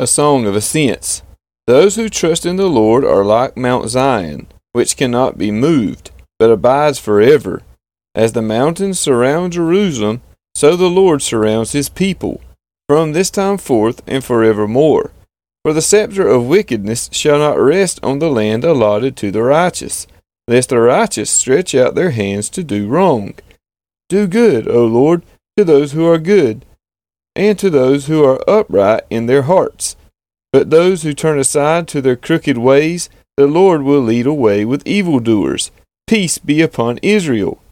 A song of ascents. Those who trust in the Lord are like Mount Zion, which cannot be moved, but abides forever. As the mountains surround Jerusalem, so the Lord surrounds his people, from this time forth and forevermore. For the scepter of wickedness shall not rest on the land allotted to the righteous, lest the righteous stretch out their hands to do wrong. Do good, O Lord, to those who are good, and to those who are upright in their hearts. But those who turn aside to their crooked ways, the Lord will lead away with evildoers. Peace be upon Israel.